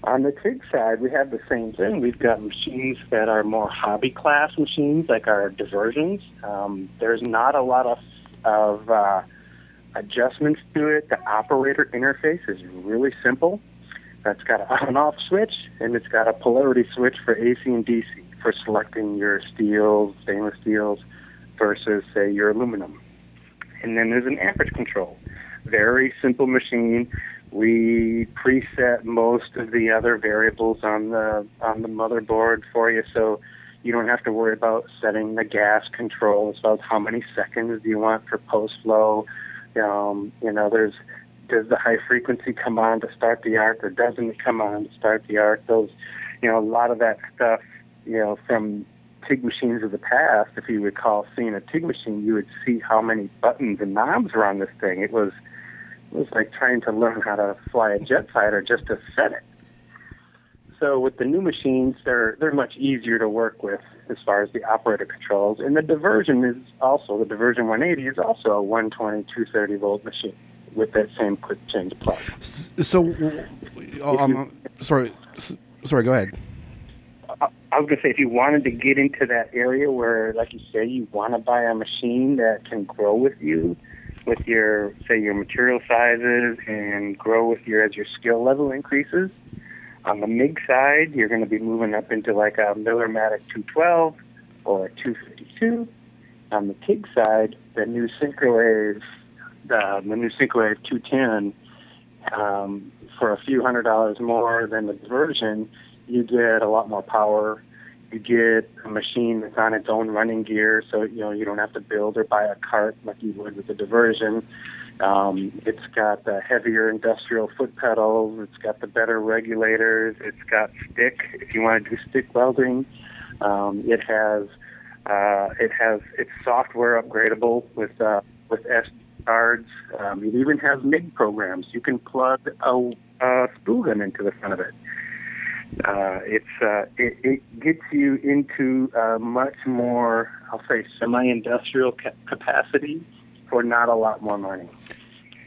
On the TIG side, we have the same thing. We've got machines that are more hobby class machines, like our diversions. Um, there's not a lot of, of uh, adjustments to it. The operator interface is really simple. That's got an on-off switch, and it's got a polarity switch for AC and DC for selecting your steels, stainless steels, versus, say, your aluminum. And then there's an amperage control. Very simple machine we preset most of the other variables on the on the motherboard for you, so you don't have to worry about setting the gas control as well as how many seconds do you want for post flow. Um, you know, there's does the high frequency come on to start the arc or doesn't it come on to start the arc? Those, you know, a lot of that stuff, you know, from TIG machines of the past, if you recall seeing a TIG machine, you would see how many buttons and knobs were on this thing. It was it was like trying to learn how to fly a jet fighter just to set it. So with the new machines, they're they're much easier to work with as far as the operator controls. And the diversion is also the diversion 180 is also a 120 230 volt machine with that same quick change plug. So, um, sorry, sorry, go ahead. I was going to say, if you wanted to get into that area where, like you say, you want to buy a machine that can grow with you, with your say your material sizes and grow with your as your skill level increases. On the MIG side, you're going to be moving up into like a Millermatic 212 or a 252. On the TIG side, the new Syncrowave, the, the new Syncrowave 210, um, for a few hundred dollars more than the diversion, you get a lot more power you get a machine that's on its own running gear, so you know you don't have to build or buy a cart like you would with the diversion. Um, it's got the heavier industrial foot pedals. It's got the better regulators. It's got stick if you want to do stick welding. Um, it has uh, it has it's software upgradable with uh, with SD cards. Um, it even has MIG programs. You can plug a, a spool gun into the front of it. Uh, it's uh, it, it gets you into a much more, I'll say, semi-industrial ca- capacity for not a lot more money.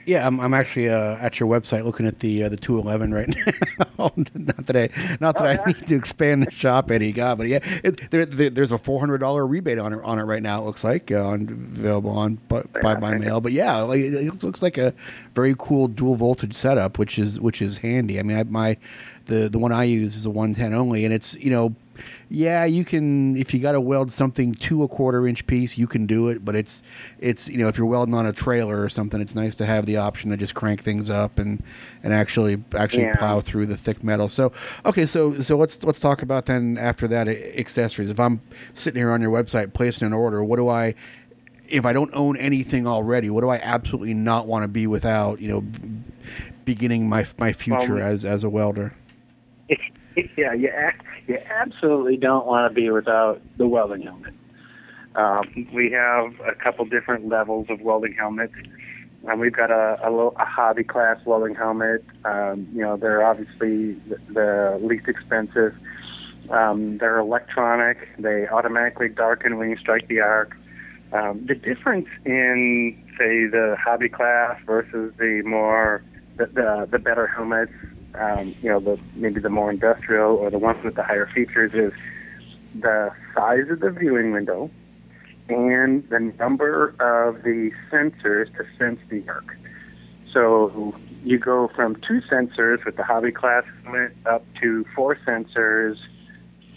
Yeah, I'm, I'm actually uh, at your website looking at the uh, the 211 right now. not that I not that oh, yeah. I need to expand the shop any God, but yeah, it, there, there, there's a four hundred dollar rebate on it on it right now. It looks like uh, on, available on by, by, by mail. But yeah, like, it looks like a very cool dual voltage setup, which is which is handy. I mean, I, my the the one I use is a 110 only, and it's you know yeah, you can if you got to weld something to a quarter inch piece, you can do it. But it's it's you know if you're welding on a trailer or something, it's nice to have the option to just crank things up and and actually actually yeah. plow through the thick metal. So okay, so so let's let's talk about then after that eh, accessories. If I'm sitting here on your website placing an order, what do I if I don't own anything already, what do I absolutely not want to be without? You know, beginning my my future well, as as a welder. yeah, you you absolutely don't want to be without the welding helmet. Um, we have a couple different levels of welding helmets. Um, we've got a, a, little, a hobby class welding helmet. Um, you know, they're obviously the, the least expensive. Um, they're electronic. They automatically darken when you strike the arc. Um, the difference in, say, the hobby class versus the more the, the, the better helmets um, you know, the maybe the more industrial or the ones with the higher features is the size of the viewing window and the number of the sensors to sense the arc. So you go from two sensors with the hobby class up to four sensors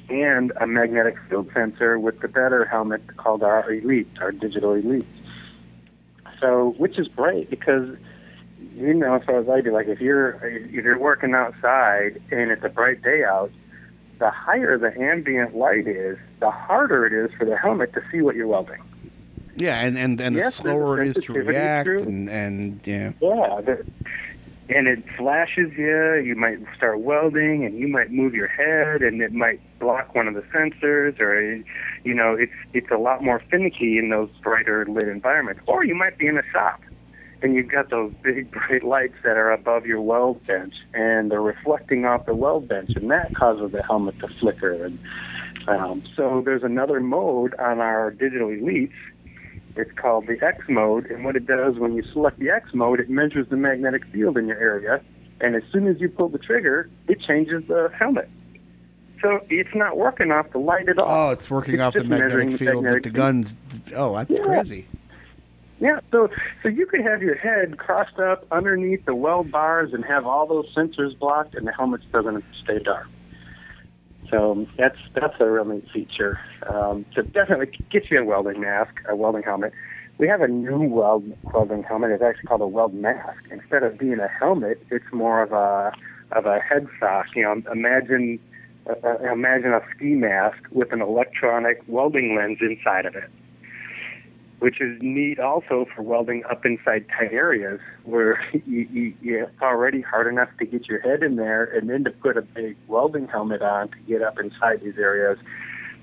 and a magnetic field sensor with the better helmet called our Elite, our digital Elite. So, which is great because you know as far as I do, like if you're if you're working outside and it's a bright day out, the higher the ambient light is, the harder it is for the helmet to see what you're welding. Yeah, and and, and yes, the slower it is to react, and and yeah. Yeah, the, and it flashes you. You might start welding, and you might move your head, and it might block one of the sensors, or you know, it's it's a lot more finicky in those brighter lit environments. Or you might be in a shop, and you've got those big bright lights that are above your weld bench and they're reflecting off the weld bench and that causes the helmet to flicker and um, so there's another mode on our digital elites it's called the X mode and what it does when you select the X mode it measures the magnetic field in your area and as soon as you pull the trigger, it changes the helmet. So it's not working off the light at all. Oh, it's working It's off the magnetic the field that magnetic the guns. Oh, that's Yeah. crazy. Yeah, so so you could have your head crossed up underneath the weld bars and have all those sensors blocked, and the helmet doesn't stay dark. So that's that's a real neat feature. Um, so definitely get you a welding mask, a welding helmet. We have a new weld welding helmet. It's actually called a weld mask. Instead of being a helmet, it's more of a of a head sock. You know, imagine uh, uh, imagine a ski mask with an electronic welding lens inside of it which is neat also for welding up inside tight areas where you, you, you, it's already hard enough to get your head in there and then to put a big welding helmet on to get up inside these areas.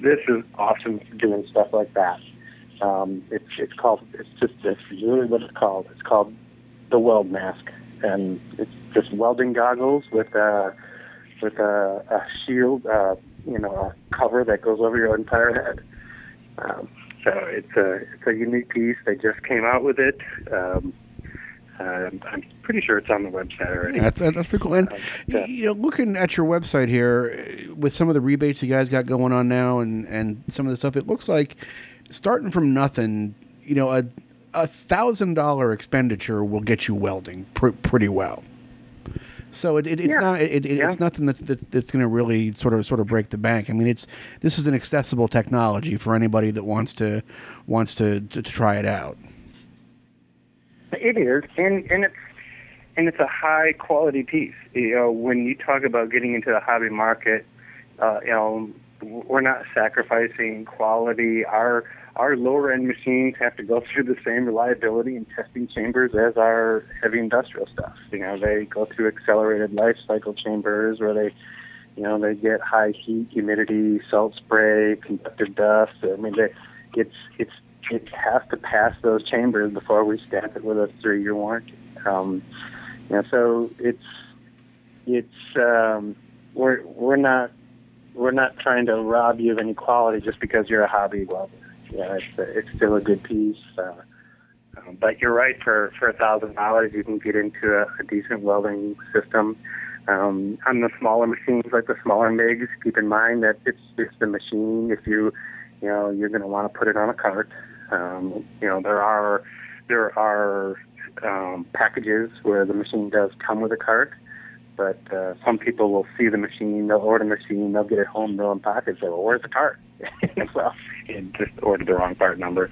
This is awesome for doing stuff like that. Um, it's it's called it's just it's really what it's called. It's called the weld mask, and it's just welding goggles with a with a, a shield, uh, you know, a cover that goes over your entire head. Um, so it's a it's a unique piece. They just came out with it. Um, um, I'm pretty sure it's on the website already. That's that's pretty cool. And Um, y- you know, looking at your website here, uh, with some of the rebates you guys got going on now, and and some of the stuff, it looks like starting from nothing, you know, a a thousand dollar expenditure will get you welding pr- pretty well. So it, it, it's Yeah. not it, it, Yeah. it's nothing that's that, that's going to really sort of sort of break the bank. I mean, it's this is an accessible technology for anybody that wants to wants to, to, to try it out. It is, and and it's and it's a high quality piece. You know, when you talk about getting into the hobby market, uh, you know, we're not sacrificing quality. Our our lower end machines have to go through the same reliability and testing chambers as our heavy industrial stuff. You know, they go through accelerated life cycle chambers where they, you know, they get high heat, humidity, salt spray, conductive dust. I mean, they, it's it's it has to pass those chambers before we stamp it with a three-year warranty. Um, you know, so it's it's um, we're we're not we're not trying to rob you of any quality just because you're a hobby welder. Yeah, it's it's still a good piece. Uh, um, but you're right. For for a thousand dollars, you can get into a, a decent welding system. Um, on the smaller machines, like the smaller MIGs, keep in mind that it's it's the machine. If you you know you're going to want to put it on a cart. Um, you know there are there are um, packages where the machine does come with a cart, but uh, some people will see the machine, they'll order the machine, they'll get it home, they'll unpack it, well, where's the cart? well, and just ordered the wrong part number.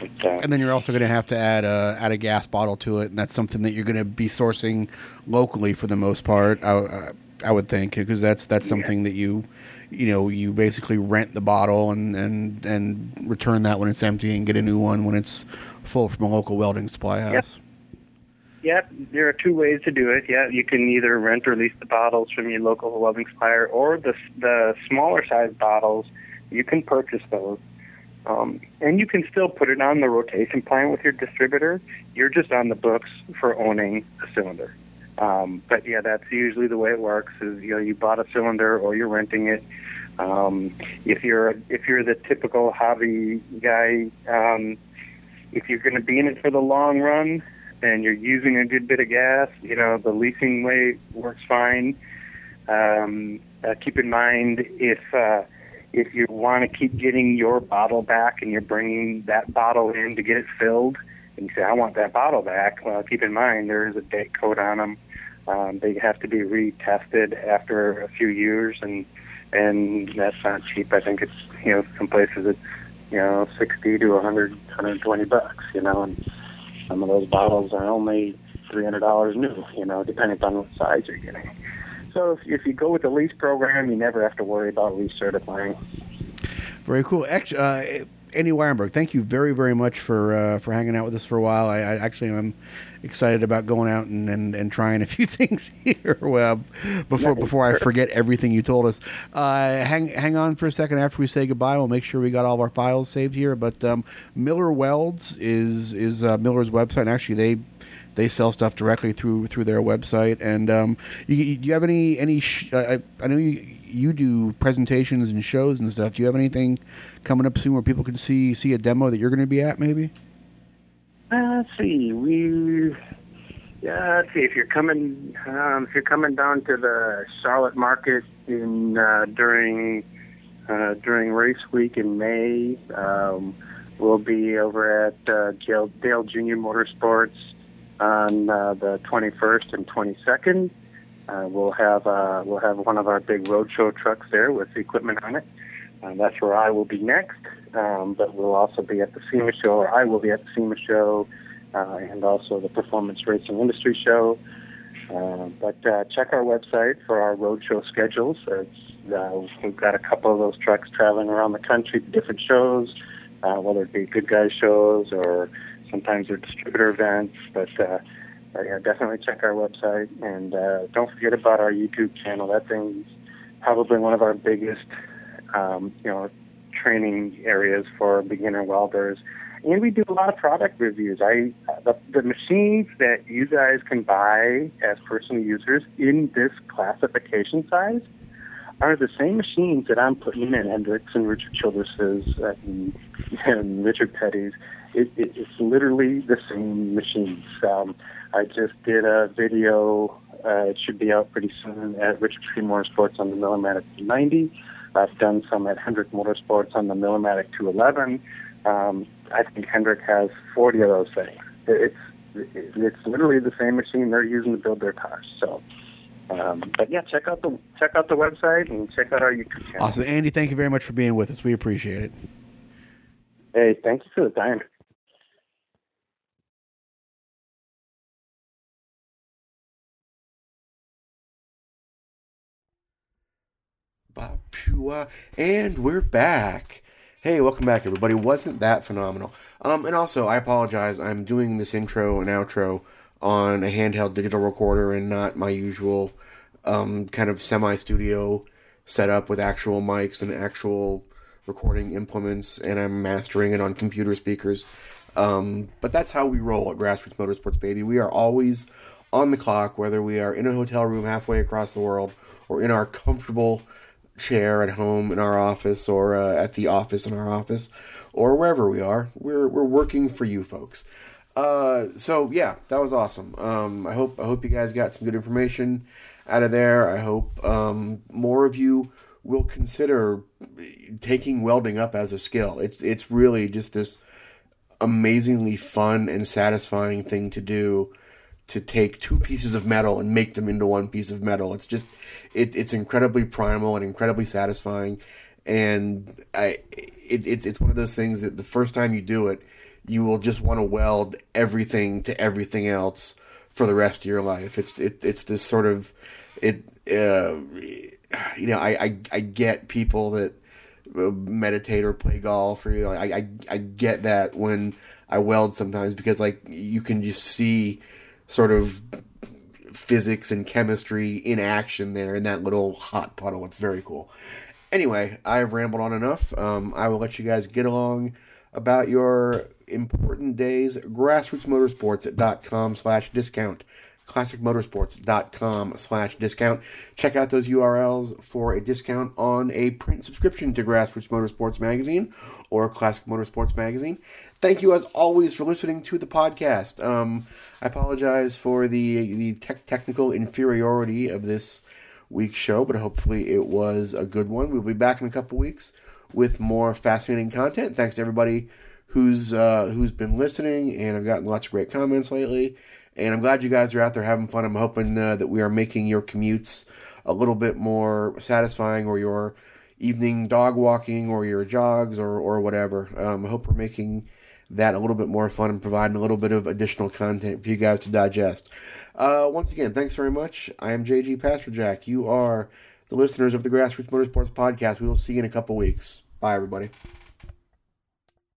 But, uh, And then you're also going to have to add a add a gas bottle to it, and that's something that you're going to be sourcing locally for the most part. I, I, I would think because that's that's something that you you know you basically rent the bottle and and and return that when it's empty and get a new one when it's full from a local welding supply house. Yeah, there are two ways to do it. Yeah, you can either rent or lease the bottles from your local welding supplier, or the the smaller size bottles, you can purchase those. Um, and you can still put it on the rotation plan with your distributor. You're just on the books for owning a cylinder. Um, but yeah, that's usually the way it works. Is you know you bought a cylinder or you're renting it. Um, if you're if you're the typical hobby guy, um, if you're going to be in it for the long run and you're using a good bit of gas, you know the leasing way works fine. Um, uh, keep in mind if uh, if you want to keep getting your bottle back and you're bringing that bottle in to get it filled, and you say I want that bottle back, well, keep in mind there is a date code on them. Um, they have to be retested after a few years, and and that's not cheap. I think it's you know some places it's you know sixty to a hundred, hundred twenty bucks. You know, and some of those bottles are only three hundred dollars new. You know, depending on what size you're getting. So if, if you go with the lease program, you never have to worry about recertifying. Very cool. Actually, uh, Andy Weyenberg, thank you very, very much for uh, for hanging out with us for a while. I, I actually am excited about going out and, and, and trying a few things here well, before before I forget everything you told us. Uh, hang hang on for a second after we say goodbye. We'll make sure we got all of our files saved here. But um, Miller Welds is is uh, Miller's website. And actually, they they sell stuff directly through through their website. And um, you, you, do you have any any? Sh- I, I know you you do presentations and shows and stuff. Do you have anything coming up soon where people can see see a demo that you're going to be at? Maybe. Uh, let's see. We Yeah, let's see. If you're coming, um, if you're coming down to the Charlotte market in uh, during uh, during race week in May, um, we'll be over at uh, Dale, Dale Junior Motorsports on uh, the 21st and 22nd. Uh, we'll have uh, we'll have one of our big roadshow trucks there with equipment on it. Uh, that's where I will be next. Um, but we'll also be at the SEMA show, or I will be at the SEMA show, uh, and also the Performance Racing Industry show. Uh, but uh, check our website for our roadshow schedules. It's, uh, we've got a couple of those trucks traveling around the country to different shows, uh, whether it be good guys shows or sometimes they're distributor events. But uh, uh, yeah, definitely check our website and uh, don't forget about our YouTube channel. That thing's probably one of our biggest, um, you know, training areas for beginner welders. And we do a lot of product reviews. I the, the machines that you guys can buy as personal users in this classification size are the same machines that I'm putting in Hendricks and Richard Childress's uh, and, and Richard Petty's. It, it, it's literally the same machines. Um, I just did a video. Uh, it should be out pretty soon at Richard Petty Motorsports on the Millermatic 90. I've done some at Hendrick Motorsports on the Millermatic 211. Um, I think Hendrick has 40 of those things. It's it's literally the same machine they're using to build their cars. So, um, but yeah, check out the check out the website and check out our YouTube channel. Awesome, Andy. Thank you very much for being with us. We appreciate it. Hey, thank you for the time. And we're back. Hey, welcome back, everybody. Wasn't that phenomenal? Um, and also, I apologize. I'm doing this intro and outro on a handheld digital recorder and not my usual um, kind of semi studio setup with actual mics and actual recording implements, and I'm mastering it on computer speakers. Um, but that's how we roll at Grassroots Motorsports, baby. We are always on the clock, whether we are in a hotel room halfway across the world or in our comfortable chair at home in our office or uh, at the office in our office or wherever we are. We're we're working for you folks. Uh, so yeah, that was awesome. Um, I hope I hope you guys got some good information out of there. I hope um, more of you will consider taking welding up as a skill. It's it's really just this amazingly fun and satisfying thing to do to take two pieces of metal and make them into one piece of metal. It's just it, it's incredibly primal and incredibly satisfying, and I it, it, it's one of those things that the first time you do it, you will just want to weld everything to everything else for the rest of your life. It's it, it's this sort of it uh, you know I, I I get people that uh, meditate or play golf or you know I, I I get that when I weld sometimes because like you can just see sort of physics and chemistry in action there in that little hot puddle. It's very cool. Anyway, I've rambled on enough. Um, I will let you guys get along about your important days. Grassrootsmotorsports.com slash discount. ClassicMotorsports.com slash discount. Check out those URLs for a discount on a print subscription to Grassroots Motorsports Magazine or Classic Motorsports Magazine. Thank you, as always, for listening to the podcast. Um, I apologize for the the te- technical inferiority of this week's show, but hopefully it was a good one. We'll be back in a couple weeks with more fascinating content. Thanks to everybody who's uh, who's been listening, and I've gotten lots of great comments lately. And I'm glad you guys are out there having fun. I'm hoping uh, that we are making your commutes a little bit more satisfying, or your evening dog walking, or your jogs, or or whatever. Um, I hope we're making that a little bit more fun and providing a little bit of additional content for you guys to digest. Uh, once again, thanks very much. I am JG Pasterjak. You are the listeners of the Grassroots Motorsports Podcast. We will see you in a couple weeks. Bye, everybody.